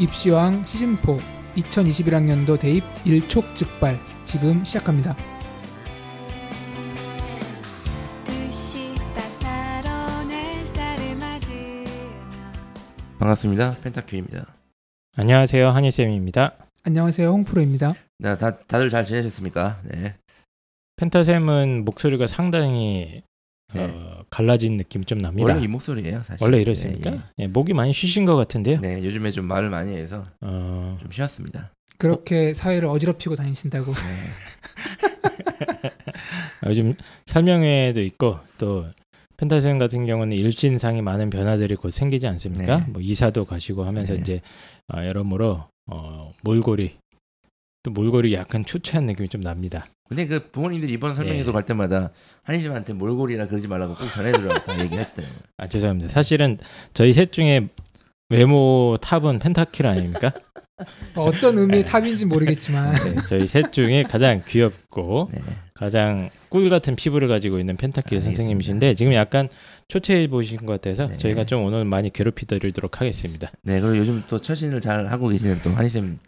입시왕 시즌4 2021학년도 대입 일촉즉발 지금 시작합니다. 반갑습니다. 펜타큐입니다. 안녕하세요 한희쌤입니다. 안녕하세요 홍프로입니다. 네, 다 다들 잘 지내셨습니까? 네. 펜타쌤은 목소리가 상당히 네. 어, 갈라진 느낌이 좀 납니다. 원래 이 목소리예요, 사실. 원래 이랬습니까? 예, 예. 예, 목이 많이 쉬신 것 같은데요. 네, 요즘에 좀 말을 많이 해서 어, 좀 쉬었습니다. 그렇게 사회를 어지럽히고 다니신다고. 네. 요즘 설명회도 있고 또 펜타쌤 같은 경우는 일신상이 많은 변화들이 곧 생기지 않습니까? 네. 뭐 이사도 가시고 하면서 네. 이제 어, 여러모로 어, 몰골이 또 몰골이 약간 초췌한 느낌이 좀 납니다. 근데 그 부모님들이 이번 설명회도 예. 갈 때마다 한이님한테 몰골이라 그러지 말라고 꼭 전해드려라 얘기하시더라고요. 아 죄송합니다. 사실은 저희 셋 중에 외모 탑은 펜타킬 아닙니까? 어떤 의미의 탑인지 모르겠지만 네, 저희 셋 중에 가장 귀엽고 네. 가장 꿀 같은 피부를 가지고 있는 알겠습니다. 선생님이신데 지금 약간 초췌해 보이신 것 같아서 네. 저희가 좀 오늘 많이 괴롭히드리도록 하겠습니다. 네, 그리고 요즘 또 처신을 잘 하고 계시는 또 한이쌤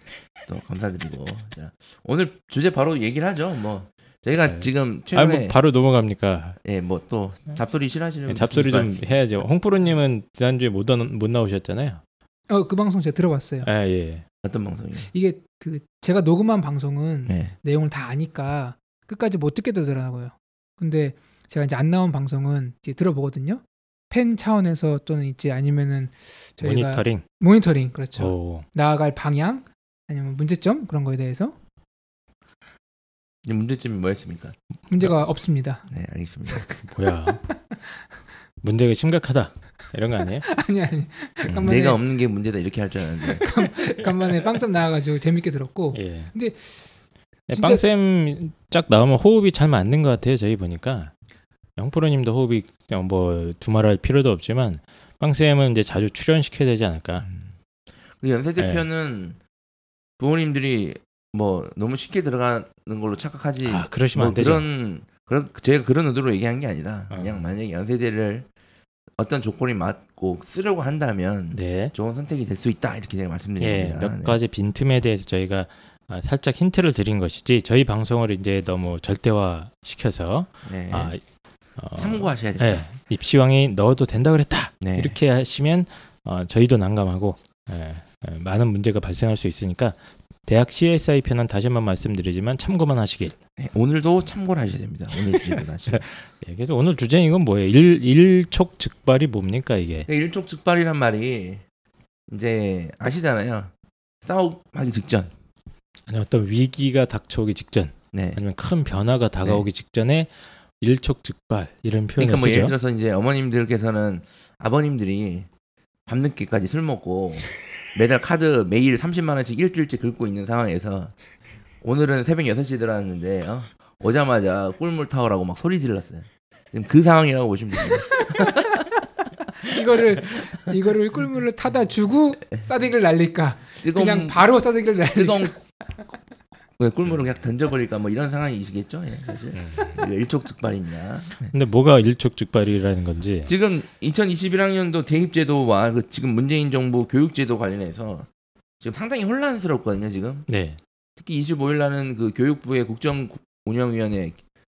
또 감사드리고. 자, 오늘 주제 바로 얘기를 하죠. 뭐 저희가 네. 지금 아, 최근에 뭐 바로 넘어갑니까? 예, 뭐또 잡소리 싫어하시는 네, 잡소리 좀 해야죠. 홍프로님은 지난주에 못, 나- 못 나오셨잖아요. 어, 그 방송 제가 들어봤어요. 아 예. 어떤 방송이에요? 이게 그 제가 녹음한 방송은 네. 내용을 다 아니까 끝까지 못 듣게 되더라고요. 근데 제가 이제 안 나온 방송은 이제 들어보거든요. 팬 차원에서 또는 이제 아니면은 저희가 모니터링. 모니터링 그렇죠. 오. 나아갈 방향 아니면 문제점 그런 거에 대해서 문제점이 뭐였습니까? 문제가 없습니다. 네, 알겠습니다. 뭐야? 문제가 심각하다. 이런 거 아니에요? 아니 아니 음, 잠깐만요. 내가 없는 게 문제다 이렇게 할 줄 알았는데. 간만에 빵점 나와가지고 재밌게 들었고 예. 근데 네, 진짜- 빵쌤 쫙 나오면 호흡이 잘 맞는 것 같아요. 저희 보니까 영프로님도 호흡이 그냥 뭐 두말할 필요도 없지만 빵쌤은 이제 자주 출연시켜야 되지 않을까. 그 연세 대표는 부모님들이 뭐 너무 쉽게 들어가는 걸로 착각하지. 아 그러시면 뭐 안 되죠. 그런 그런 제가 그런 의도로 얘기한 게 아니라 어. 그냥 만약에 연세대를 어떤 조건이 맞고 쓰려고 한다면 네. 좋은 선택이 될 수 있다 이렇게 제가 말씀드린 예. 몇 네. 가지 빈틈에 대해서 저희가 아, 살짝 힌트를 드린 것이지 저희 방송을 이제 너무 절대화 시켜서 네. 아, 어, 참고하셔야 됩니다. 예, 입시왕이 넣어도 된다 그랬다 네. 이렇게 하시면 어, 저희도 난감하고 예, 예, 많은 문제가 발생할 수 있으니까 대학 CSI 편은 다시 한번 말씀드리지만 참고만 하시길. 네, 오늘도 참고를 하셔야 됩니다. 오늘 주제도 다시. 예, 그래서 오늘 주제는 이건 뭐예요? 일 일촉즉발이 뭡니까 이게? 그러니까 일촉즉발이란 말이 이제 아시잖아요. 싸움하기 직전. 아니, 어떤 위기가 닥쳐오기 직전 네. 아니면 큰 변화가 다가오기 직전에 일촉즉발 이런 표현을 그러니까 뭐 예를 쓰죠. 들어서 이제 어머님들께서는 아버님들이 밤늦게까지 술 먹고 매달 카드 매일 30만 원씩 일주일째 긁고 있는 상황에서 오늘은 새벽 6시 들어왔는데 어? 오자마자 꿀물 타오라고 막 소리 질렀어요. 지금 그 상황이라고 보시면 됩니다. 이거를 이거를 꿀물을 타다 주고 싸대기를 날릴까 뜨거운 그냥 바로 싸대기를 날릴까 뜨거운 왜 꿀물을 그냥 던져버릴까 뭐 이런 상황이시겠죠. 예, 사실 이거 일촉즉발입니다. 근데 뭐가 일촉즉발이라는 건지 지금 2021학년도 대입제도와 그 지금 문재인 정부 교육제도 관련해서 지금 상당히 혼란스럽거든요. 지금 네. 특히 25일 날은 그 교육부의 국정 운영위원회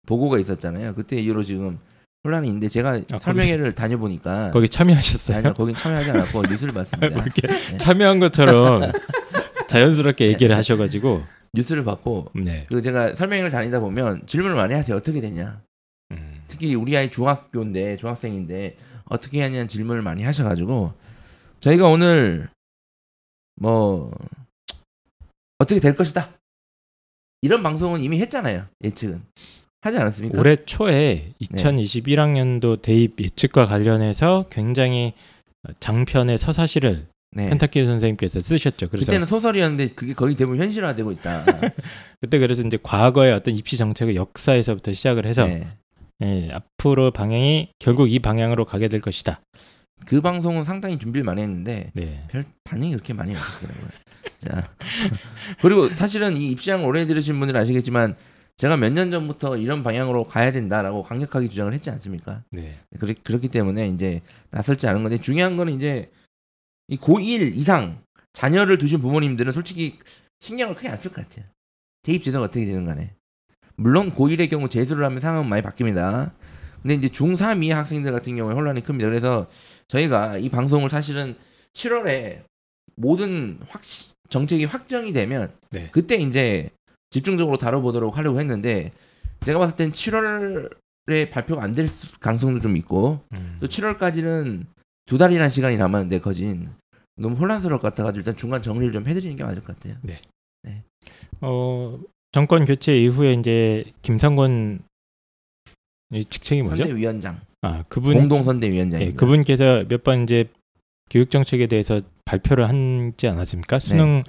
보고가 있었잖아요. 그때 이후로 지금 혼란이 있는데 제가 아, 설명회를 다녀보니까 거기 참여하셨어요? 아니요 거긴 참여하지 않았고 뉴스를 봤습니다. 이렇게 네. 참여한 것처럼 자연스럽게 얘기를 하셔가지고 뉴스를 봤고 네. 그 제가 설명회를 다니다 보면 질문을 많이 하세요. 어떻게 되냐? 음. 특히 우리 아이 중학교인데 중학생인데 어떻게 하냐는 질문을 많이 하셔가지고 저희가 오늘 뭐 어떻게 될 것이다 이런 방송은 이미 했잖아요 예측은 하지 않았습니까? 올해 초에 2021학년도 대입 예측과 관련해서 굉장히 장편의 서사시를 네. 펜타키 선생님께서 쓰셨죠. 그래서 그때는 소설이었는데 그게 거의 대부분 현실화되고 있다. 그때 그래서 이제 과거의 어떤 입시 정책의 역사에서부터 시작을 해서 네. 예, 앞으로 방향이 결국 이 방향으로 가게 될 것이다. 그 방송은 상당히 준비를 많이 했는데 네. 별 반응이 그렇게 많이 없었더라고요. 자 그리고 사실은 이 입시왕 오래 들으신 분들은 아시겠지만 제가 몇 년 전부터 이런 방향으로 가야 된다라고 강력하게 주장을 했지 않습니까? 네. 그렇, 그렇기 때문에 이제 나설지 않은 건데 중요한 거는 이제 이 고1 이상 자녀를 두신 부모님들은 솔직히 신경을 크게 안 쓸 것 같아요. 대입 제도가 어떻게 되는 간에. 물론 고1의 경우 재수를 하면 상황은 많이 바뀝니다. 근데 이제 중3 이하 학생들 같은 경우에 혼란이 큽니다. 그래서 저희가 이 방송을 사실은 7월에 모든 확 정책이 확정이 되면 네. 그때 이제 집중적으로 다뤄보도록 하려고 했는데 제가 봤을 땐 7월에 발표가 안 될 가능성도 좀 있고 음. 또 7월까지는 두 달이라는 시간이 남았는데 거진 너무 혼란스러울 것 같아가지고 일단 중간 정리를 좀 해드리는 게 맞을 것 같아요. 어, 정권 교체 이후에 이제 김상곤 이 직책이 뭐죠? 선대위원장, 아 그분 공동 예, 선대위원장입니다. 그분께서 몇 번 이제 교육 정책에 대해서 발표를 하지 않았습니까? 수능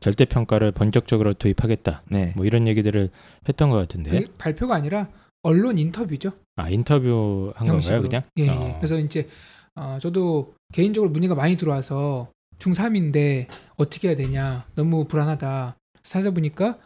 절대 평가를 본격적으로 도입하겠다. 네. 뭐 이런 얘기들을 했던 것 같은데. 그게 발표가 아니라 언론 인터뷰죠. 아 인터뷰 한 건가요, 형식으로. 그냥? 예, 예. 어. 그래서 이제 어, 저도 개인적으로 문의가 많이 들어와서 중3인데 어떻게 해야 되냐 너무 불안하다 찾아보니까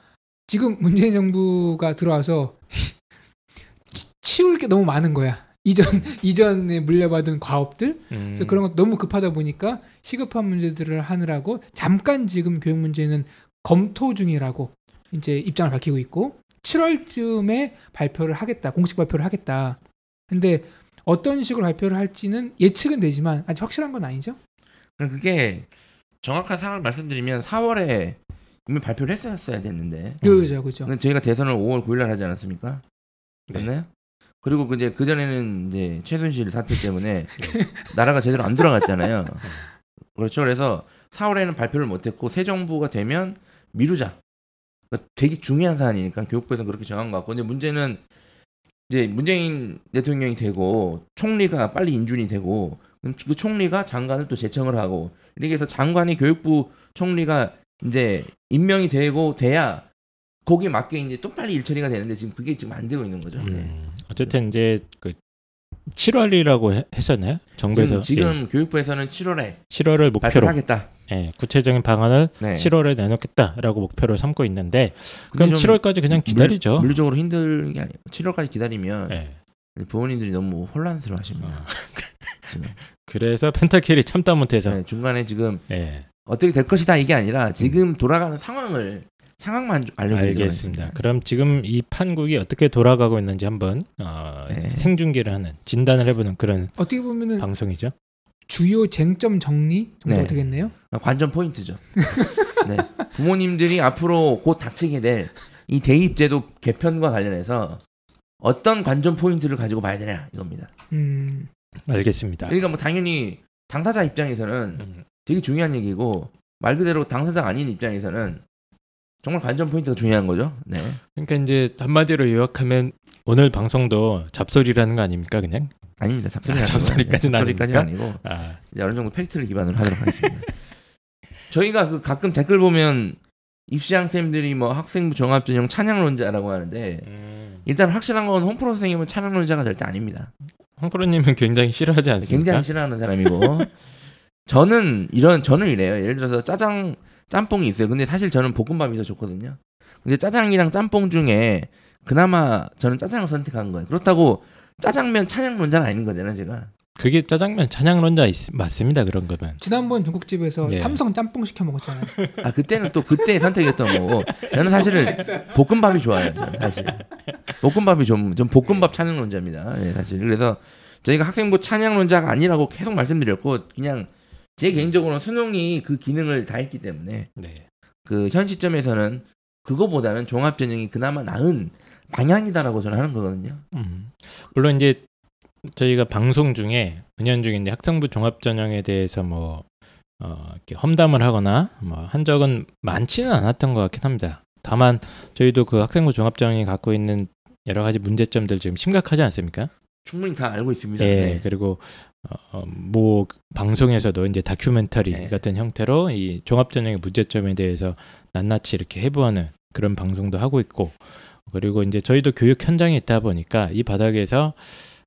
지금 문재인 정부가 들어와서 치- 치울 게 너무 많은 거야. 이전 이전에 물려받은 과업들? 음, 그래서 그런 거 너무 급하다 보니까 시급한 문제들을 하느라고 잠깐 지금 교육 문제는 검토 중이라고 이제 입장을 밝히고 있고 7월쯤에 발표를 하겠다 공식 발표를 하겠다. 근데 어떤 식으로 발표를 할지는 예측은 되지만 아직 확실한 건 아니죠 그게 정확한 상황을 말씀드리면 4월에 이미 발표를 했었어야 됐는데 그죠 그죠 근데 저희가 대선을 5월 9일 날 하지 않았습니까? 네. 맞나요? 그리고 그 이제 그 전에는 이제 최순실 사태 때문에 나라가 제대로 안 돌아갔잖아요. 그렇죠. 그래서 4월에는 발표를 못했고 새 정부가 되면 미루자. 그러니까 되게 중요한 사안이니까 교육부에서 그렇게 정한 것 같고 근데 문제는 이제 문재인 대통령이 되고 총리가 빨리 인준이 되고 그럼 그 총리가 장관을 또 제청을 하고 이렇게 해서 장관이 교육부 총리가 이제 임명이 되고 돼야 거기에 맞게 이제 또 빨리 일처리가 되는데 지금 그게 지금 안 되고 있는 거죠. 네. 음, 어쨌든 이제 그 7월이라고 했었나요? 정부에서 지금, 예, 지금 교육부에서는 7월에 7월을 목표로 하겠다. 예, 구체적인 방안을 네. 7월에 내놓겠다라고 목표로 삼고 있는데 그럼 좀 7월까지 그냥 기다리죠. 물, 물리적으로 힘든 게 아니에요. 7월까지 기다리면 예. 부모님들이 너무 혼란스러워하십니다. 어, 지금. 그래서 펜타킬이 참다 못해서 네, 중간에 지금 예, 어떻게 될 것이다 이게 아니라 지금 돌아가는 상황을 상황만. 하겠습니다. 그럼 지금 이 판국이 어떻게 돌아가고 있는지 한번 어, 네. 생중계를 하는 진단을 해보는 그런 어떻게 보면은 방송이죠. 주요 쟁점 정리 정도 네. 되겠네요 관전 포인트죠. 네. 부모님들이 앞으로 곧 닥치게 될 이 대입제도 개편과 관련해서 어떤 관전 포인트를 가지고 봐야 되냐 이겁니다. 음 알겠습니다. 그러니까 뭐 당연히 당사자 입장에서는 음, 되게 중요한 얘기고 말 그대로 당사자가 아닌 입장에서는 정말 관전 포인트가 중요한 거죠. 네. 그러니까 이제 한마디로 요약하면 오늘 방송도 잡소리라는 거 아닙니까 그냥? 아닙니다. 잡소리 아, 잡소리까지는 잡소리까지는 아닙니까? 아니고 아, 이제 어느 정도 팩트를 기반으로 하도록 하겠습니다. 저희가 그 가끔 댓글 보면 입시학 쌤들이 뭐 학생부 종합전형 찬양론자라고 하는데 음. 일단 확실한 건 홈프로 선생님은 찬양론자가 절대 아닙니다. 홍프로님은 굉장히 싫어하지 않습니까? 굉장히 싫어하는 사람이고 저는 이런 저는 이래요. 예를 들어서 짜장 짬뽕이 있어요. 근데 사실 저는 볶음밥이 더 좋거든요. 근데 짜장이랑 짬뽕 중에 그나마 저는 짜장을 선택한 거예요. 그렇다고 짜장면 찬양론자는 아닌 거잖아요, 제가. 그게 짜장면 찬양론자 있, 맞습니다 그런 거면. 지난번 중국집에서 예. 삼성 짬뽕 시켜 먹었잖아요 아 그때는 또 그때 선택했던 거고 저는 사실은 볶음밥이 좋아요. 저는 사실 볶음밥이 좀 좀 볶음밥 찬양론자입니다. 네, 사실 그래서 저희가 학생부 찬양론자가 아니라고 계속 말씀드렸고 그냥 제 개인적으로는 수능이 그 기능을 다 했기 때문에 네. 그현 시점에서는 그거보다는 종합전형이 그나마 나은 방향이다라고 저는 하는 거거든요. 음. 물론 이제 저희가 방송 중에 은연중인데 학생부 종합 전형에 대해서 뭐 어, 이렇게 험담을 하거나 뭐 한 적은 많지는 않았던 것 같긴 합니다. 다만 저희도 그 학생부 종합 전형이 갖고 있는 여러 가지 문제점들 지금 심각하지 않습니까? 충분히 다 알고 있습니다. 예, 네. 그리고 어, 뭐 방송에서도 이제 다큐멘터리 네. 같은 형태로 이 종합 전형의 문제점에 대해서 낱낱이 이렇게 해부하는 그런 방송도 하고 있고 그리고 이제 저희도 교육 현장에 있다 보니까 이 바닥에서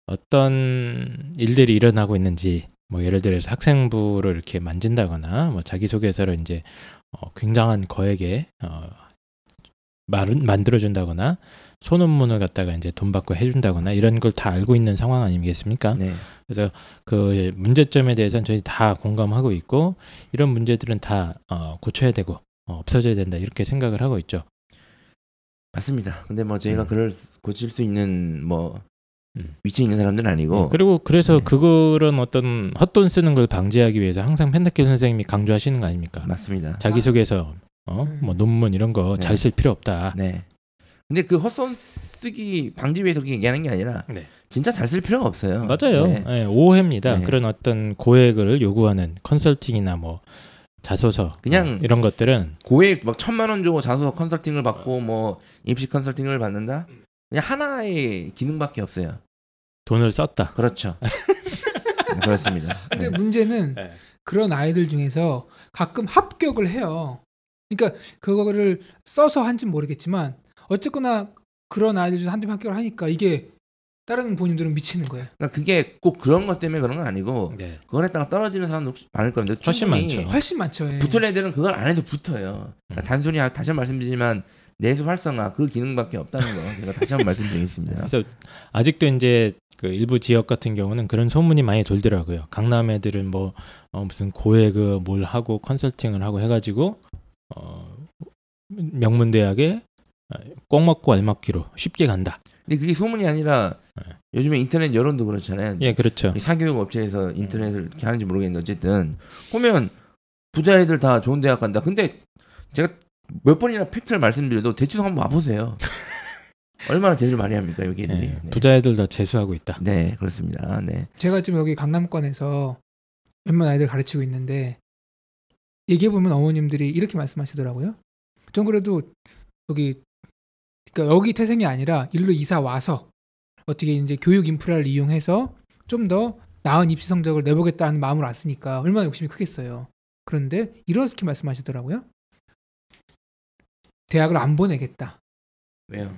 어떤 일들이 일어나고 있는지 뭐 예를 들어서 학생부를 이렇게 만진다거나 뭐 자기소개서를 이제 어, 굉장한 거액에 어, 말은 만들어준다거나 소논문을 갖다가 이제 돈 받고 해준다거나 이런 걸 다 알고 있는 상황 아니겠습니까? 네. 그래서 그 문제점에 대해서는 저희 다 공감하고 있고 이런 문제들은 다 어, 고쳐야 되고 어, 없어져야 된다 이렇게 생각을 하고 있죠. 맞습니다. 근데 뭐 저희가 음. 그걸 고칠 수 있는 뭐 음. 위치에 있는 사람들은 아니고 네, 그리고 그래서 네. 그런 어떤 헛돈 쓰는 걸 방지하기 위해서 항상 펜타킬 선생님이 강조하시는 거 아닙니까? 맞습니다. 자기소개서 어? 음. 뭐 논문 이런 거 네. 잘쓸 필요 없다. 네. 근데 그 헛손 쓰기 방지 위해서 그렇게 얘기하는 게 아니라 네. 진짜 잘 쓸 필요가 없어요. 맞아요. 네. 예, 오해입니다. 네. 그런 어떤 고액을 요구하는 컨설팅이나 뭐 자소서 그냥 뭐 이런 것들은 고액 막 천만 원 주고 자소서 컨설팅을 받고 뭐 입시 컨설팅을 받는다. 그냥 하나의 기능밖에 없어요. 돈을 썼다. 그렇죠. 네, 그렇습니다. 근데 네. 문제는 네. 그런 아이들 중에서 가끔 합격을 해요. 그러니까 그거를 써서 한지 는 모르겠지만 어쨌거나 그런 아이들 중에 한두 명 합격을 하니까 이게 다른 부모님들은 미치는 거예요. 그러니까 그게 꼭 그런 것 때문에 그런 건 아니고 네. 그걸 했다가 떨어지는 사람도 많을 건데 훨씬 많죠. 훨씬 많죠. 예. 붙을 애들은 그걸 안 해도 붙어요. 그러니까 음. 단순히 다시 한번 말씀드리지만 내수 활성화 그 기능밖에 없다는 거 제가 다시 한번 말씀드리겠습니다. 그래서 아직도 이제 그 일부 지역 같은 경우는 그런 소문이 많이 돌더라고요. 강남 애들은 뭐 어, 무슨 고액을 뭘 하고 컨설팅을 하고 해가지고 어, 명문 대학에 꼭 먹고 알맞기로 쉽게 간다. 근데 그게 소문이 아니라 네. 요즘에 인터넷 여론도 그렇잖아요. 예, 그렇죠. 이 사교육 업체에서 인터넷을 이렇게 하는지 모르겠는데 어쨌든 보면 부자 애들 다 좋은 대학 간다. 근데 제가 몇 번이나 팩트를 말씀드려도 대충 한번 와보세요. 얼마나 제일 많이 합니까 여기 애들이. 예, 네. 부자 애들 다 재수하고 있다. 네 그렇습니다. 네. 제가 지금 여기 강남권에서 몇몇 아이들 가르치고 있는데 얘기해 보면 어머님들이 이렇게 말씀하시더라고요. 전 그래도 여기 그러니까 여기 태생이 아니라 일로 이사 와서 어떻게 이제 교육 인프라를 이용해서 좀 더 나은 입시 성적을 내보겠다는 마음으로 왔으니까 얼마나 욕심이 크겠어요. 그런데 이렇게 말씀하시더라고요. 대학을 안 보내겠다. 왜요?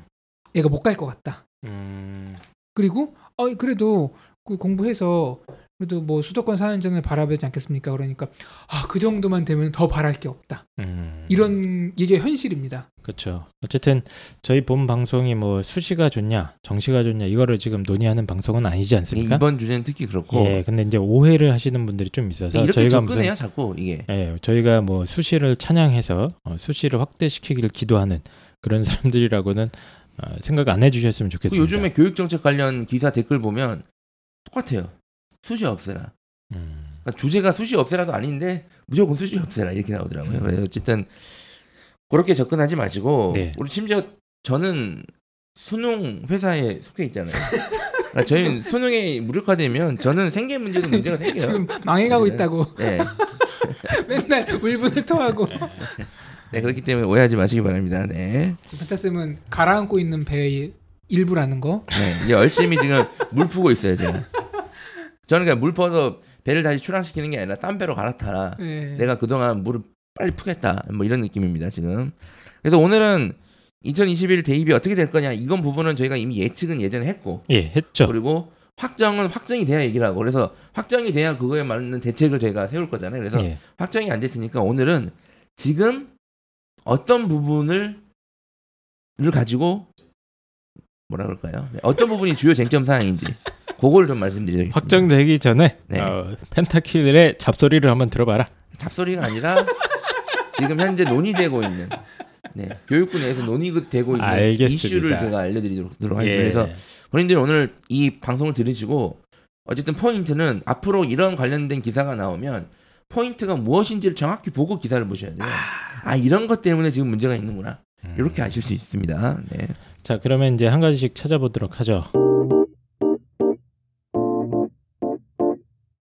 얘가 못 갈 것 같다. 음, 그리고 어 그래도 그 공부해서 그래도 뭐 수도권 4년제는 바라야 되지 않겠습니까? 그러니까 아 그 정도만 되면 더 바랄 게 없다. 음. 이런 이게 현실입니다. 그렇죠. 어쨌든 저희 본 방송이 뭐 수시가 좋냐, 정시가 좋냐 이거를 지금 논의하는 방송은 아니지 않습니까? 이번 주제는 특히 그렇고 예, 근데 이제 오해를 하시는 분들이 좀 있어서 이렇게 저희가 접근해요 무슨 자꾸 이게. 예, 저희가 뭐 수시를 찬양해서 어, 수시를 확대시키기를 기도하는 그런 사람들이라고는 어, 생각 안 해주셨으면 그 좋겠습니다. 요즘에 교육 정책 관련 기사 댓글 보면 똑같아요. 수시 없애라. 음, 그러니까 주제가 수시 없애라도 아닌데 무조건 수시 없애라 이렇게 나오더라고요. 음. 그래서 어쨌든 그렇게 접근하지 마시고 네. 우리 심지어 저는 수능 회사에 속해 있잖아요. 그러니까 저희 수능에 무력화되면 저는 생계 문제도 문제가 생겨요. 지금 망해가고. 있다고 네. 맨날 울분을 토하고 네 그렇기 때문에 오해하지 마시기 바랍니다. 네. 지금 펜타쌤은 가라앉고 있는 배의 일부라는 거. 네. 이제 열심히 지금 물 푸고 있어요 제가. 저는 그냥 물 퍼서 배를 다시 출항시키는 게 아니라 딴 배로 갈아타라. 네. 내가 그동안 물을 빨리 푸겠다. 뭐 이런 느낌입니다, 지금. 그래서 오늘은 2021 대입이 어떻게 될 거냐. 이건 부분은 저희가 이미 예측은 예전에 했고. 예, 했죠. 그리고 확정은 확정이 돼야 얘기를 하고. 그래서 확정이 돼야 그거에 맞는 대책을 저희가 세울 거잖아요. 그래서 예, 확정이 안 됐으니까 오늘은 지금 어떤 부분을 를 가지고 뭐라 그럴까요? 네, 어떤 부분이 주요 쟁점 사항인지 그걸 좀 말씀드리겠습니다. 확정되기 전에 네. 어, 펜타킬의 잡소리를 한번 들어봐라. 잡소리가 아니라 지금 현재 논의되고 있는 네, 교육부 내에서 논의되고 있는 알겠습니다. 이슈를 제가 알려드리도록 하겠습니다. 예. 그래서 본인들이 오늘 이 방송을 들으시고 어쨌든 포인트는 앞으로 이런 관련된 기사가 나오면 포인트가 무엇인지를 정확히 보고 기사를 보셔야 돼요. 아 이런 것 때문에 지금 문제가 있는구나. 음. 이렇게 아실 수 있습니다. 네. 자, 그러면 이제 한 가지씩 찾아보도록 하죠.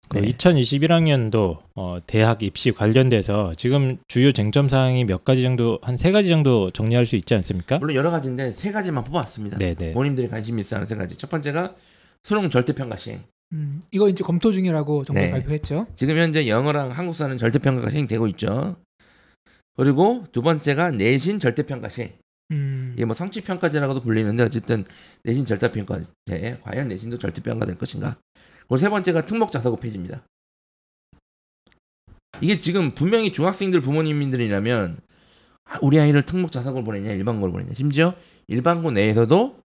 그 네. 2021학년도 어, 대학 입시 관련돼서 지금 주요 쟁점 사항이 몇 가지 정도 한 세 가지 정도 정리할 수 있지 않습니까? 물론 여러 가지인데 세 가지만 뽑아왔습니다. 네, 네. 본인들이 관심 있어 하는 세 가지. 첫 번째가 수능 절대평가 시행. 음, 이거 이제 검토 중이라고 정부 네. 발표했죠. 지금 현재 영어랑 한국사는 절대평가가 시행되고 있죠. 그리고 두 번째가 내신 절대평가 시행. 음, 이게 뭐 성취평가제라고도 불리는데 어쨌든 내신 절대 평가제 과연 내신도 절대 평가 될 것인가. 그리고 세 번째가 특목 자사고 폐지입니다. 이게 지금 분명히 중학생들 부모님들이라면 아, 우리 아이를 특목 자사고를 보내냐 일반고를 보내냐 심지어 일반고 내에서도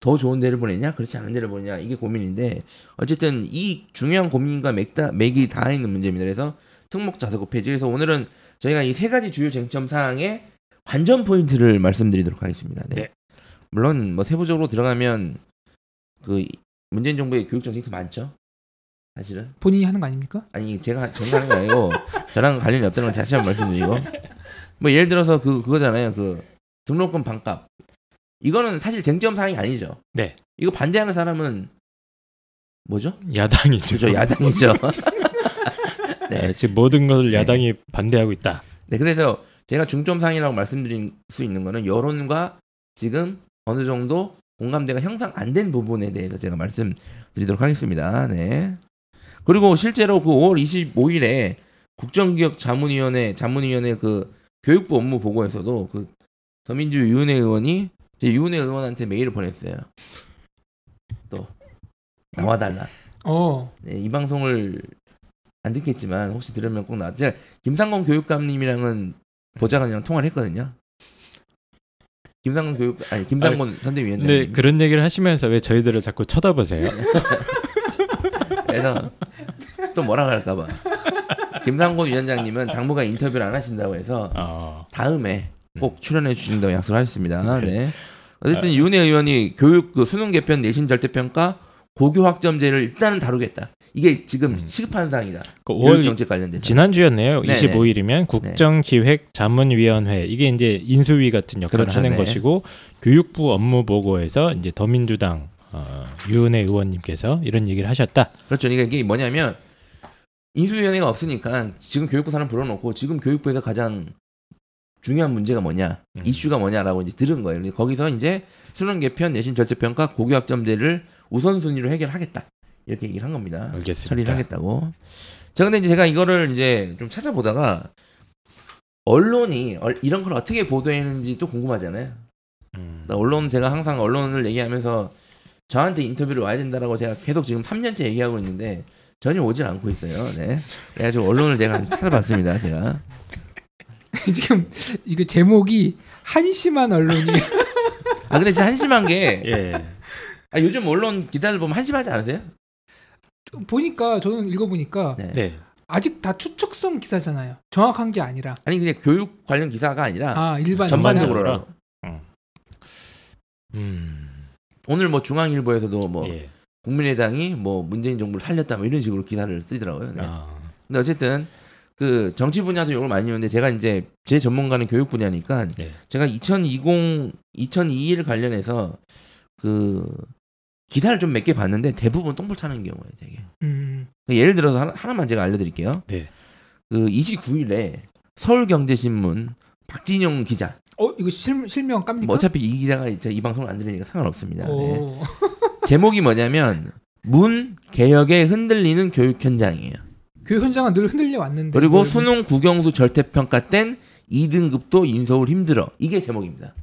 더 좋은 데를 보내냐, 그렇지 않은 데를 보내냐 이게 고민인데 어쨌든 이 중요한 고민과 맥다 맥이 다 있는 문제입니다. 그래서 특목 자사고 폐지. 그래서 오늘은 저희가 이 세 가지 주요 쟁점 사항의 관전 포인트를 말씀드리도록 하겠습니다. 네. 네. 물론 뭐 세부적으로 들어가면 그 문재인 정부의 교육 정책도 많죠. 사실은 본인이 하는 거 아닙니까? 아니 제가 제가 하는 거 아니고 저랑 관련이 없다는 걸 다시 한번 말씀드리고 뭐 예를 들어서 그 그거잖아요. 그 등록금 반값 이거는 사실 쟁점 사항이 아니죠. 네. 이거 반대하는 사람은 뭐죠? 야당이죠. 그죠 야당이죠. 네, 네. 지금 모든 것을 네. 야당이 반대하고 있다. 네, 그래서 제가 중점 사항이라고 말씀드릴 수 있는 거는 여론과 지금 어느 정도 공감대가 형성 안 된 부분에 대해서 제가 말씀드리도록 하겠습니다. 네. 그리고 실제로 그 5월 25일에 국정기획 자문위원회 자문위원회 그 교육부 업무 보고에서도 그 더민주 유은혜 의원이 제 유은혜 의원한테 메일을 보냈어요. 또 나와달라. 어. 네, 이 방송을 안 듣겠지만 혹시 들으면 꼭 나. 제가 김상건 교육감님이랑은 보좌관이랑 통화를 했거든요. 김상건 교육 아니 김상건 선대위원장님. 근데 그런 얘기를 하시면서 왜 저희들을 자꾸 쳐다보세요? 그래서 또 뭐라 그럴까봐. 김상곤 위원장님은 당분간 인터뷰를 안 하신다고 해서 어, 다음에 꼭 출연해 주신다고 약속을 하셨습니다. 네. 네. 어쨌든 윤혜 의원이 교육 그 수능 개편 내신 절대평가 고교 학점제를 일단은 다루겠다. 이게 지금 음. 시급한 사항이다. 그 교육 5월 정책 관련돼서. 지난주였네요. 네네. 25일이면 국정기획자문위원회 이게 이제 인수위 같은 역할을 그렇죠, 하는 네. 것이고 교육부 업무 보고에서 이제 더민주당 어, 유은혜 의원님께서 이런 얘기를 하셨다. 그렇죠. 그러니까 이게 뭐냐면 인수위원회가 없으니까 지금 교육부 사람 불러놓고 지금 교육부에서 가장 중요한 문제가 뭐냐, 음. 이슈가 뭐냐라고 이제 들은 거예요. 거기서 이제 수능 개편, 내신 절대평가, 고교 학점제를 우선순위로 해결하겠다 이렇게 얘기를 한 겁니다. 알겠습니다. 처리를 하겠다고. 자, 근데 이제 제가 이거를 이제 좀 찾아보다가 언론이 얼- 이런 걸 어떻게 보도했는지 또 궁금하잖아요. 음. 그러니까 언론 제가 항상 언론을 얘기하면서 저한테 인터뷰를 와야 된다라고 제가 계속 지금 3년째 얘기하고 있는데 전혀 오질 않고 있어요. 네. 그래가지고 언론을 제가 좀 찾아봤습니다. 제가. 지금 이거 제목이 한심한 언론이 아 근데 진짜 한심한 게 예. 아, 요즘 언론 기사를 보면 한심하지 않으세요? 보니까 저는 읽어보니까 네. 네. 아직 다 추측성 기사잖아요. 정확한 게 아니라 아니 그냥 교육 관련 기사가 아니라 아 일반 전반적으로 기사? 음. 오늘 뭐 중앙일보에서도 뭐 예. 국민의당이 뭐 문재인 정부를 살렸다 뭐 이런 식으로 기사를 쓰더라고요. 네. 아. 근데 어쨌든 그 정치 분야도 욕을 많이 하는데 제가 이제 제 전문가는 교육 분야니까 네. 제가 2020 2021 관련해서 그 기사를 좀 몇 개 봤는데 대부분 똥볼 차는 경우예요, 되게. 음, 예를 들어서 하나, 하나만 제가 알려드릴게요. 네. 그 29일에 서울경제신문 박진용 기자. 어 이거 실, 실명 깝니까? 뭐 어차피 이 기자가 이 방송을 안 들으니까 상관없습니다. 네. 오. 제목이 뭐냐면 문 개혁에 흔들리는 교육 현장이에요. 교육 현장은 늘 흔들려 왔는데 그리고 뭘- 수능 국영수 절대평가 땐 2등급도 인서울 힘들어. 이게 제목입니다.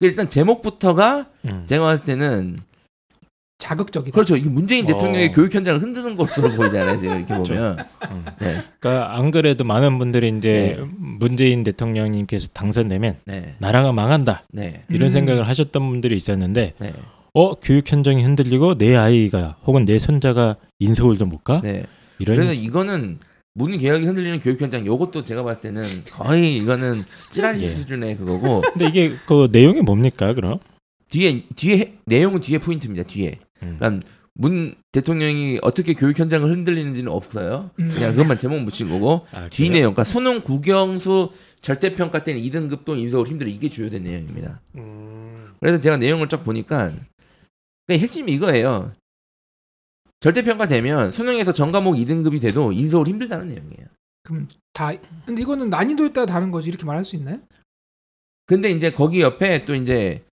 일단 제목부터가 음. 제가 볼 때는 자극적이다. 그렇죠. 이게 문재인 대통령의 어. 교육 현장을 흔드는 것으로 보이잖아요. 지금 이렇게 보면. 음. 네. 그러니까 안 그래도 많은 분들이 이제 네. 문재인 대통령님께서 당선되면 네. 나라가 망한다 네. 이런 음. 생각을 하셨던 분들이 있었는데 네. 어 교육 현장이 흔들리고 내 아이가 혹은 내 손자가 인서울도 못 가? 네. 이런 그래서 이거는 문 개혁이 흔들리는 교육 현장 요것도 제가 봤을 때는 거의 이거는 찌라시 예. 수준의 그거고 근데 이게 그 내용이 뭡니까 그럼? 뒤에 뒤에 해- 내용은 뒤에 포인트입니다. 뒤에. 음. 그러니까 문 대통령이 어떻게 교육 현장을 흔들리는지는 없어요. 음. 그냥 그것만 제목 붙인 거고 아, 뒤? 내용, 그러니까 수능 국영수 절대 평가 때는 2등급 도 인서울 힘들어 이게 주요된 내용입니다. 음. 그래서 제가 내용을 쫙 보니까 그러니까 핵심이 이거예요. 절대평가 되면 수능에서 전 과목 2등급이 돼도 인서울 힘들다는 내용이에요. 그럼 다 근데 이거는 난이도에 따라 다른 거지 이렇게 말할 수 있나요? 근데 이제 거기 옆에 또 이제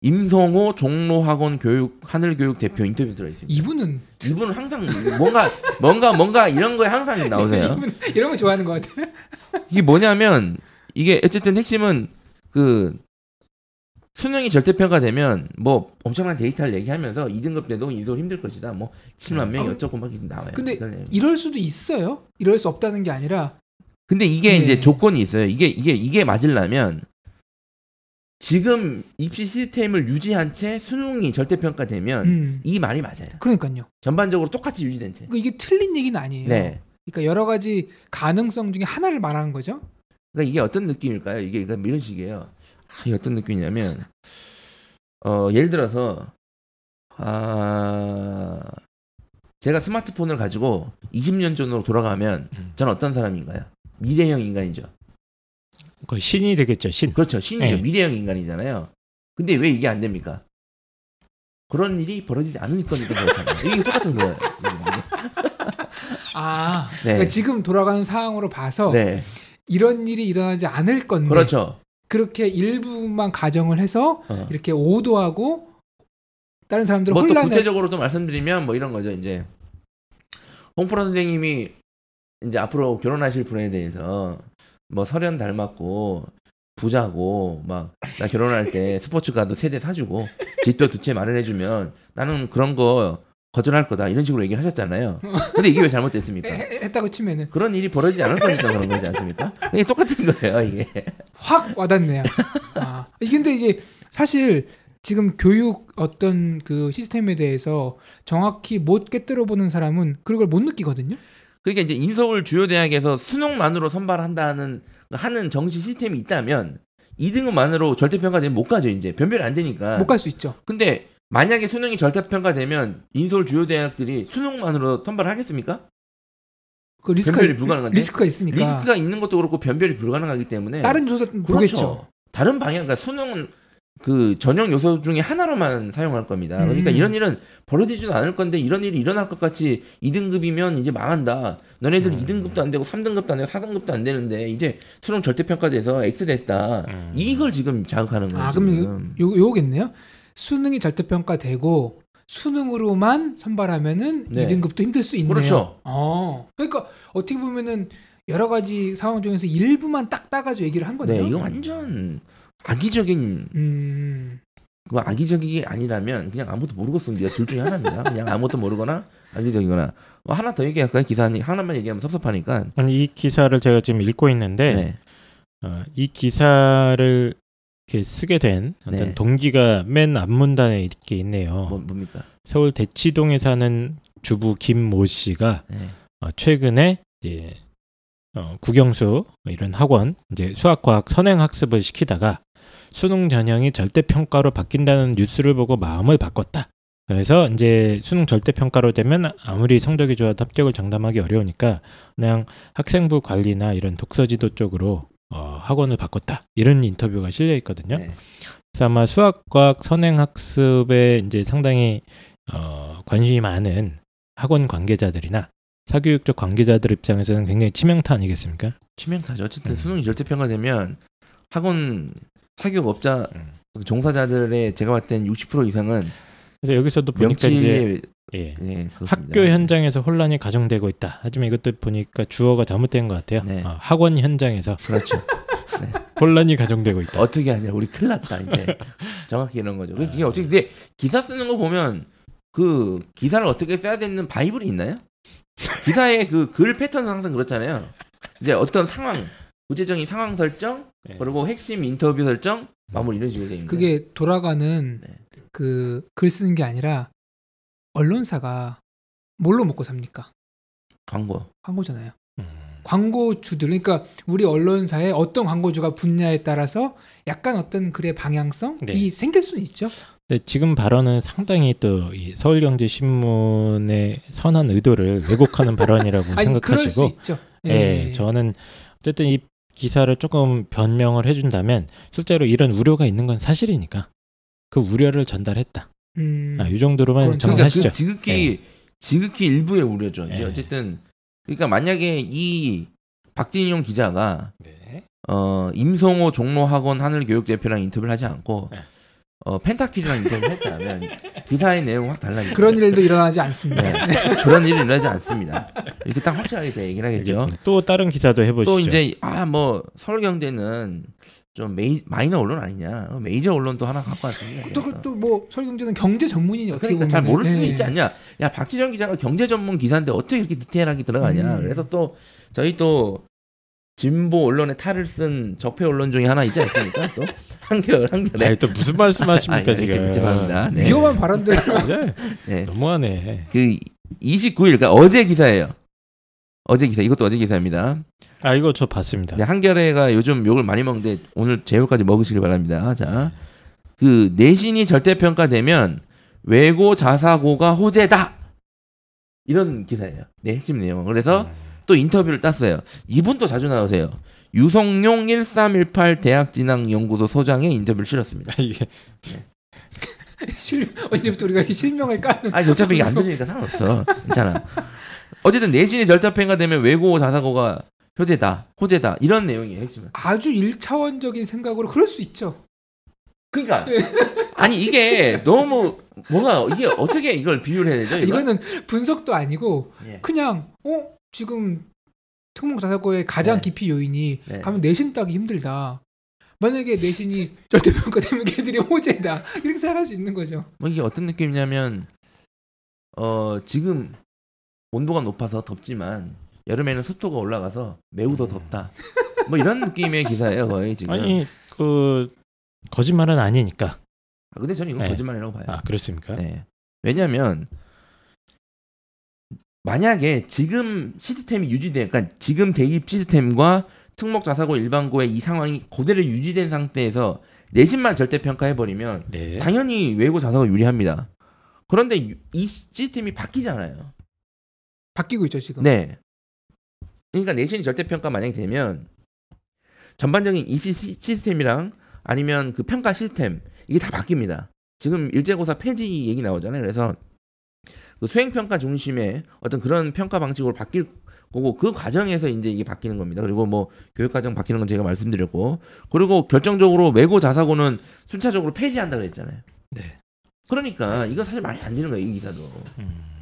임성호 종로학원 교육 하늘교육 대표 인터뷰 들어 있습니다. 이분은 이분은 항상 뭔가 뭔가 뭔가 이런 거에 항상 나오세요. 이분 이런 거 좋아하는 것 같아. 이게 뭐냐면 이게 어쨌든 핵심은 그 수능이 절대평가되면 뭐 엄청난 데이터를 얘기하면서 2등급 때도 인서울 힘들 것이다. 뭐 7만 명이 아, 어쩌고 막 나와요. 근데. 이럴 수도 있어요. 이럴 수 없다는 게 아니라 근데 이게 네. 이제 조건이 있어요. 이게 이게 이게 맞으려면 지금 입시 시스템을 유지한 채 수능이 절대평가되면 음. 이 말이 맞아요. 그러니까요. 전반적으로 똑같이 유지된 채. 그러니까 이게 틀린 얘기는 아니에요. 네. 그러니까 여러 가지 가능성 중에 하나를 말하는 거죠. 그러니까 이게 어떤 느낌일까요? 이게 그러니까 이런 식이에요. 아, 이게 어떤 느낌이냐면 어, 예를 들어서 아 제가 스마트폰을 가지고 20년 전으로 돌아가면 음. 저는 어떤 사람인가요? 미래형 인간이죠. 거의 신이 되겠죠. 신. 그렇죠. 신이죠. 네. 미래형 인간이잖아요. 근데 왜 이게 안 됩니까? 그런 일이 벌어지지 않을 거니까 그렇잖아요. 이게 똑같은 거예요. 아, 네. 그러니까 지금 돌아가는 상황으로 봐서 네. 이런 일이 일어나지 않을 건데 그렇죠. 그렇게 일부만 가정을 해서 어. 이렇게 오도하고 다른 사람들을 뭐또 혼란에 구체적으로 또 말씀드리면 뭐 이런 거죠. 이제 홍프라 선생님이 이제 앞으로 결혼하실 분에 대해서 뭐 설현 닮았고 부자고 막 나 결혼할 때 스포츠카도 세 대 사주고 집도 두 채 마련해주면 나는 그런 거 거절할 거다 이런 식으로 얘기를 하셨잖아요. 근데 이게 왜 잘못됐습니까? 해- 했다고 치면은 그런 일이 벌어지지 않을 거니까 그런 거지 않습니까? 이게 똑같은 거예요 이게. 확 와닿네요. 아, 근데 이게 사실 지금 교육 어떤 그 시스템에 대해서 정확히 못 깨뜨려 보는 사람은 그런 걸못 느끼거든요. 그러니까 이제 인서울 주요 대학에서 수능만으로 선발한다는 하는 정시 시스템이 있다면 2등급만으로 절대 평가되면 못 가죠 이제 변별이 안 되니까. 못 갈 수 있죠. 근데 만약에 수능이 절대평가되면 인서울 주요 대학들이 수능만으로 선발을 하겠습니까? 그 리스크가 변별이 있- 불가능한데? 리스크가 있으니까 리스크가 있는 것도 그렇고 변별이 불가능하기 때문에 다른 조사 그렇죠. 보겠죠. 다른 방향 그러니까 수능은 그 전형 요소 중에 하나로만 사용할 겁니다. 그러니까 음. 이런 일은 벌어지지도 않을 건데 이런 일이 일어날 것 같이 2등급이면 이제 망한다. 너네들 음. 2등급도 안 되고 3등급도 안 되고 4등급도 안 되는데 이제 수능 절대평가돼서 X 됐다. 음. 이걸 지금 자극하는 거예요. 아 그럼. 요, 요거겠네요. 수능이 절대평가되고 수능으로만 선발하면은 네. 2등급도 힘들 수 있네요. 그렇죠. 어, 그러니까 어떻게 보면은 여러 가지 상황 중에서 일부만 딱 따가지고 얘기를 한 거네요. 네, 이거 완전 악의적인 음, 그 악의적이 아니라면 그냥 아무것도 모르고 씁니다. 둘 중에 하나입니다. 그냥 아무것도 모르거나 악의적이거나 뭐 하나 더 얘기할까요? 기사 하니 하나만 얘기하면 섭섭하니까. 아니 이 기사를 제가 지금 읽고 있는데 네. 어, 이 기사를 이렇게 쓰게 된 어떤 네. 동기가 맨 앞문단에 이렇게 있네요. 뭐 뭡니까? 서울 대치동에 사는 주부 김모 씨가 네. 어, 최근에 이제 어, 국영수 이런 학원 이제 수학과학 선행 학습을 시키다가 수능 전형이 절대 평가로 바뀐다는 뉴스를 보고 마음을 바꿨다. 그래서 이제 수능 절대 평가로 되면 아무리 성적이 좋아도 합격을 장담하기 어려우니까 그냥 학생부 관리나 이런 독서지도 쪽으로 어, 학원을 바꿨다. 이런 인터뷰가 실려 있거든요. 네. 그래서 아마 수학과학 선행 학습에 이제 상당히 어, 관심이 많은 학원 관계자들이나 사교육적 관계자들 입장에서는 굉장히 치명타 아니겠습니까? 치명타죠. 어쨌든 음. 수능이 절대평가되면 학원 사교업자 음. 종사자들의 제가 봤을 땐 60% 이상은 그래서 여기서도 보니까 이제 예, 네, 학교 현장에서 혼란이 가중되고 있다. 하지만 이것도 보니까 주어가 잘못된 것 같아요. 네. 어, 학원 현장에서 그렇죠. 혼란이 가중되고 있다. 어떻게 하냐 우리 큰일 났다 이제 정확히 이런 거죠. 그래서 이게 어떻게 근데 기사 쓰는 거 보면 그 기사를 어떻게 써야 되는 바이블이 있나요? 기사의 그 글 패턴은 항상 그렇잖아요. 이제 어떤 상황 구체적인 상황 설정 네. 그리고 핵심 인터뷰 설정 마무리 이런 식으로 돼 있는 그게 돌아가는 네. 그글 쓰는 게 아니라 언론사가 뭘로 먹고 삽니까? 광고. 광고잖아요. 음. 광고주들 그러니까 우리 언론사에 어떤 광고주가 붙냐에 따라서 약간 어떤 글의 방향성이 네. 생길 수는 있죠. 근데 지금 발언은 상당히 또 이 서울경제신문의 선한 의도를 왜곡하는 발언이라고 아니 생각하시고, 있죠. 예, 저는 어쨌든 이 기사를 조금 변명을 해준다면 실제로 이런 우려가 있는 건 사실이니까 그 우려를 전달했다. 음, 아, 이 정도로만 그건 그러니까. 그 지극히 지극히 일부의 우려죠. 이제 네. 어쨌든 그러니까 만약에 이 박진용 기자가 네. 어 임성호 종로학원 하늘교육 대표랑 인터뷰를 하지 않고 네. 어 펜타킬이랑 인터뷰를 했다면 기사의 내용은 확 달라집니다. 그런 일도 일어나지 않습니다. 네. 그런 일이 일어나지 않습니다. 이렇게 딱 확실하게 얘기를 하겠죠. 알겠습니다. 또 다른 기사도 해보시죠. 또 이제 아 뭐 서울경제는 좀 메이, 마이너 언론 아니냐 어, 메이저 언론도 하나 갖고 왔습니다. 또뭐 설경제는 경제 전문인이 어떻게 그러니까 보면 잘 모를 수는 예. 있지 않냐. 야 박지정 기자가 경제 전문 기사인데 어떻게 이렇게 디테일하게 들어가냐. 음. 그래서 또 저희 또 진보 언론의 탈을 쓴 적폐 언론 중에 하나 있지 않습니까? 또 한결 한결에 아니 또 무슨 말씀하십니까 아, 지금? 죄송합니다. 네. 위험한 발언들을 맞아요. 네. 너무하네. 그 29일 그러니까 어제 기사예요. 어제 기사 이것도 어제 기사입니다. 아 이거 저 봤습니다. 네, 한겨레가 요즘 욕을 많이 먹는데 오늘 제욕까지 먹으시길 바랍니다. 자, 그 내신이 절대 평가되면 외고 자사고가 호재다 이런 기사예요. 네, 핵심 내용. 그래서 음. 또 인터뷰를 땄어요. 이분도 자주 나오세요. 유성룡 1318 대학진학연구소 소장의 인터뷰를 실었습니다. 이게 실 언제부터 우리가 이렇게 실명을 까는 아니 어차피 이게 안 되니까 상관없어. 괜찮아. 어쨌든 내신이 절대평가 되면 외고 자사고가 효대다, 호재다 이런 내용이에요. 핵심은. 아주 일차원적인 생각으로 그럴 수 있죠. 그러니까 아니 이게 너무 뭔가 이게 어떻게 이걸 비유를 해야 되죠? 이거? 이거 는 분석도 아니고 예. 그냥 어 지금 특목 자사고의 가장 네. 깊이 요인이 네. 가면 내신 따기 힘들다. 만약에 내신이 절대평가 되면 걔들이 호재다 이렇게 생각할 수 있는 거죠. 뭐 이게 어떤 느낌이냐면 어 지금 온도가 높아서 덥지만 여름에는 습도가 올라가서 매우 더 덥다. 뭐 이런 느낌의 기사예요 거의 지금. 아니 그 거짓말은 아니니까. 아, 근데 저는 이건 네. 거짓말이라고 봐요. 아 그렇습니까? 네. 왜냐하면 만약에 지금 시스템이 유지돼, 그러니까 지금 대입 시스템과 특목 자사고 일반고의 이 상황이 그대로 유지된 상태에서 내신만 절대 평가해 버리면 네. 당연히 외고 자사고 유리합니다. 그런데 유- 이 시스템이 바뀌잖아요. 바뀌고 있죠 지금. 네. 그러니까 내신이 절대 평가 만약에 되면 전반적인 입시 시- 시스템이랑 아니면 그 평가 시스템 이게 다 바뀝니다. 지금 일제고사 폐지 얘기 나오잖아요. 그래서 그 수행 평가 중심의 어떤 그런 평가 방식으로 바뀔 거고 그 과정에서 이제 이게 바뀌는 겁니다. 그리고 뭐 교육 과정 바뀌는 건 제가 말씀드렸고 그리고 결정적으로 외고 자사고는 순차적으로 폐지한다 그랬잖아요. 네. 그러니까 이거 사실 말이 안 되는 거예요, 이 기사도. 음.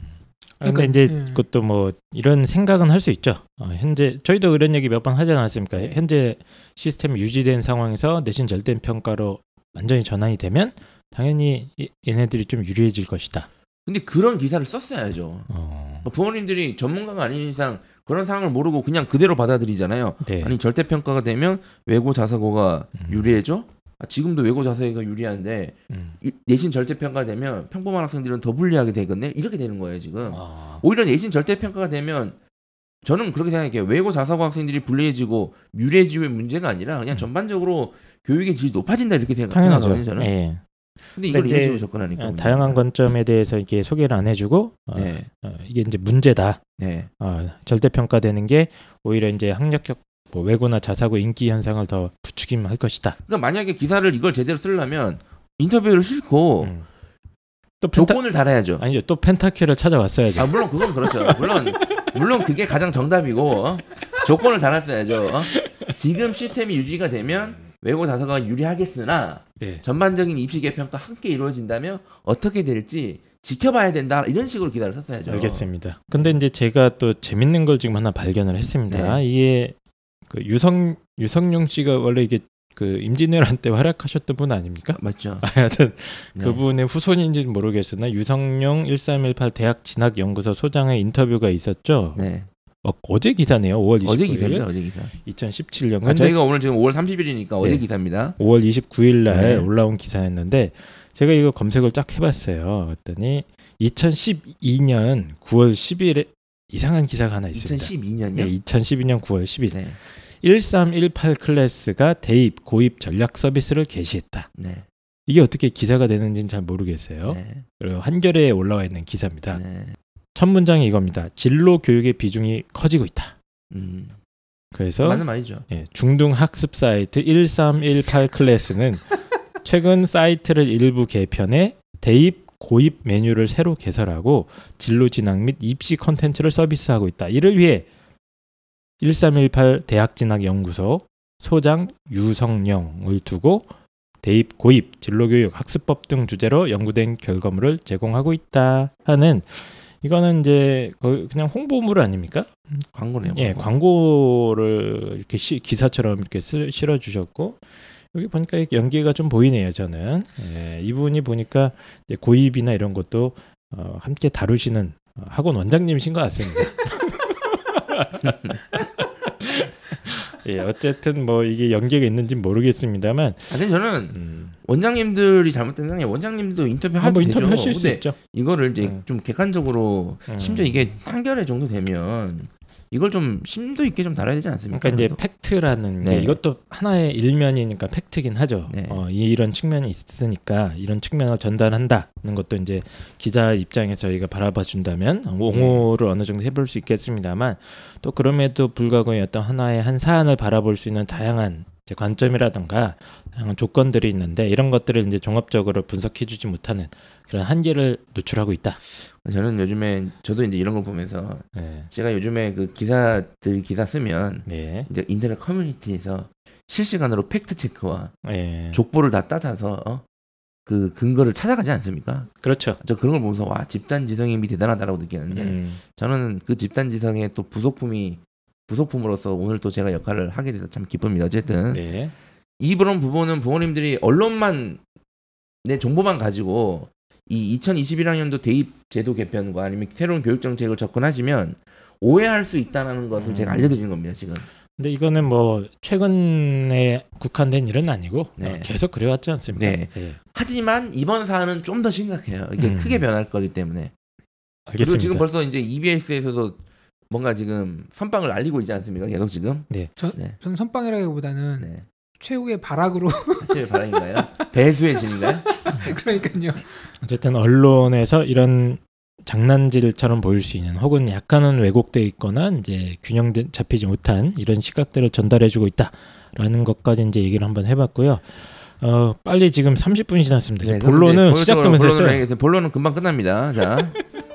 그러니까 그러니까, 이제 예. 그것도 뭐 이런 생각은 할 수 있죠. 어, 현재 저희도 그런 얘기 몇 번 하지 않았습니까? 네. 현재 시스템이 유지된 상황에서 내신 절대 평가로 완전히 전환이 되면 당연히 이- 얘네들이 좀 유리해질 것이다. 근데 그런 기사를 썼어야죠. 어, 뭐 부모님들이 전문가가 아닌 이상 그런 상황을 모르고 그냥 그대로 받아들이잖아요. 네. 아니 절대 평가가 되면 외고 자사고가 음. 유리해져? 아, 지금도 외고 자사고가 유리한데 음. 이- 내신 절대 평가 되면 평범한 학생들은 더 불리하게 되겠네. 이렇게 되는 거예요 지금. 아, 오히려 내신 절대 평가가 되면 저는 그렇게 생각해요. 외고 자사고 학생들이 불리해지고 유리해지고의 문제가 아니라 그냥 음. 전반적으로 교육의 질이 높아진다 이렇게 생각-. 생각하거든요. 저는. 예. 근데 이걸 이제 식으로 접근하니까 어, 다양한 관점에 대해서 이게 소개를 안 해주고 어, 네, 어, 이게 이제 문제다. 네. 어, 절대 평가되는 게 오히려 이제 학력격 뭐 외고나 자사고 인기 현상을 더 부추김할 것이다. 그러니까 만약에 기사를 이걸 제대로 쓰려면 인터뷰를 싫고 음. 또 펜타, 조건을 달아야죠. 아니죠. 또 펜타키를 찾아왔어야죠. 아 물론 그건 그렇죠. 물론 물론 그게 가장 정답이고 어? 조건을 달았어야죠. 어? 지금 시스템이 유지가 되면 외고 자사가 유리하겠으나 네. 전반적인 입시 개편과 함께 이루어진다면 어떻게 될지 지켜봐야 된다 이런 식으로 기사를 썼어야죠. 알겠습니다. 근데 이제 제가 또 재밌는 걸 지금 하나 발견을 했습니다. 네. 이게 그 유성 유성룡 씨가 원래 이게 그 임진왜란 때 활약하셨던 분 아닙니까? 맞죠. 아, 하여튼 네. 그분의 후손인지는 모르겠으나 유성룡 1318 대학 진학 연구소 소장의 인터뷰가 있었죠. 네. 어, 제 기사네요. 5월 29일. 어제 기사입니다. 어제 기사. 2017년. 아, 저희가 오늘 지금 5월 30일이니까 어제 네. 기사입니다. 5월 29일 날 네. 올라온 기사였는데 제가 이거 검색을 쫙 해봤어요. 그랬더니 2012년 9월 10일에 이상한 기사가 하나 있습니다. 2012년이요? 네, 2012년 9월 10일 네. 1318 클래스가 대입 고입 전략 서비스를 개시했다. 네. 이게 어떻게 기사가 되는지는 잘 모르겠어요. 네. 그리고 한겨레에 올라와 있는 기사입니다. 네. 첫 문장이 이겁니다. 진로 교육의 비중이 커지고 있다. 음. 그래서 맞는 말이죠. 예, 중등 학습 사이트 1318 클래스는 최근 사이트를 일부 개편해 대입 고입 메뉴를 새로 개설하고 진로 진학 및 입시 컨텐츠를 서비스하고 있다. 이를 위해 1318 대학 진학 연구소 소장 유성령을 두고 대입 고입 진로 교육 학습법 등 주제로 연구된 결과물을 제공하고 있다 하는 이거는 이제 그냥 홍보물 아닙니까? 광고네요. 예, 광고 를 이렇게 시, 기사처럼 이렇게 쓰, 실어 주셨고 여기 보니까 연기가 좀 보이네요. 저는 예, 이분이 보니까 고입이나 이런 것도 어, 함께 다루시는 어, 학원 원장님이신 것 같습니다. 예, 어쨌든 뭐 이게 연계가 있는지 는 모르겠습니다만 사실 저는 음, 원장님들이 잘못된 상황에 원장님도 인터뷰 하도 되죠. 인터뷰 하실 수 있죠. 이거를 이제 음. 좀 객관적으로 음. 심지어 이게 판결회 정도 되면 이걸 좀 심도 있게 좀 다뤄야 되지 않습니까? 그러니까 이제? 팩트라는 게 네. 이것도 하나의 일면이니까 팩트긴 하죠. 네. 어, 이- 이런 측면이 있으니까 이런 측면을 전달한다는 것도 이제 기자 입장에서 저희가 바라봐 준다면 옹호를 어느 정도 해볼 수 있겠습니다만 또 그럼에도 불구하고 어떤 하나의 한 사안을 바라볼 수 있는 다양한 이제 관점이라든가 다양한 조건들이 있는데 이런 것들을 이제 종합적으로 분석해주지 못하는 그런 한계를 노출하고 있다. 저는 요즘에 저도 이제 이런 걸 보면서 네. 제가 요즘에 그 기사들 기사 쓰면 네. 이제 인터넷 커뮤니티에서 실시간으로 팩트 체크와 네. 족보를 다 따져서 어? 그 근거를 찾아가지 않습니까? 그렇죠. 저 그런 걸 보면서 와 집단 지성의 힘이 대단하다라고 느끼는데 음. 저는 그 집단 지성의 또 부속품이 부속품으로서 오늘 또 제가 역할을 하게 돼서 참 기쁩니다. 어쨌든 네. 이 그런 부분은 부모님들이 언론만 내 정보만 가지고 이 2021학년도 대입 제도 개편과 아니면 새로운 교육 정책을 접근하시면 오해할 수 있다는 것을 음. 제가 알려드리는 겁니다. 지금 근데 이거는 뭐 최근에 국한된 일은 아니고 네. 어, 계속 그래왔지 않습니까? 네. 예. 하지만 이번 사안은 좀 더 심각해요. 이게 음. 크게 변할 거기 때문에 그리고 알겠습니다. 지금 벌써 이제 EBS에서도 뭔가 지금 선빵을 알리고 있지 않습니까? 계속 지금 저, 네. 저는 선빵이라기보다는 네. 최후의 발악으로 제 바람인가요? 배수의 진인가요? 그러니까요. 어쨌든 언론에서 이런 장난질처럼 보일 수 있는 혹은 약간은 왜곡돼 있거나 이제 균형 잡히지 못한 이런 시각들을 전달해주고 있다라는 것까지 이제 얘기를 한번 해봤고요. 어 빨리 지금 30분이 지났습니다. 네, 본론은 시작도 못했어요. 본론은 금방 끝납니다. 자,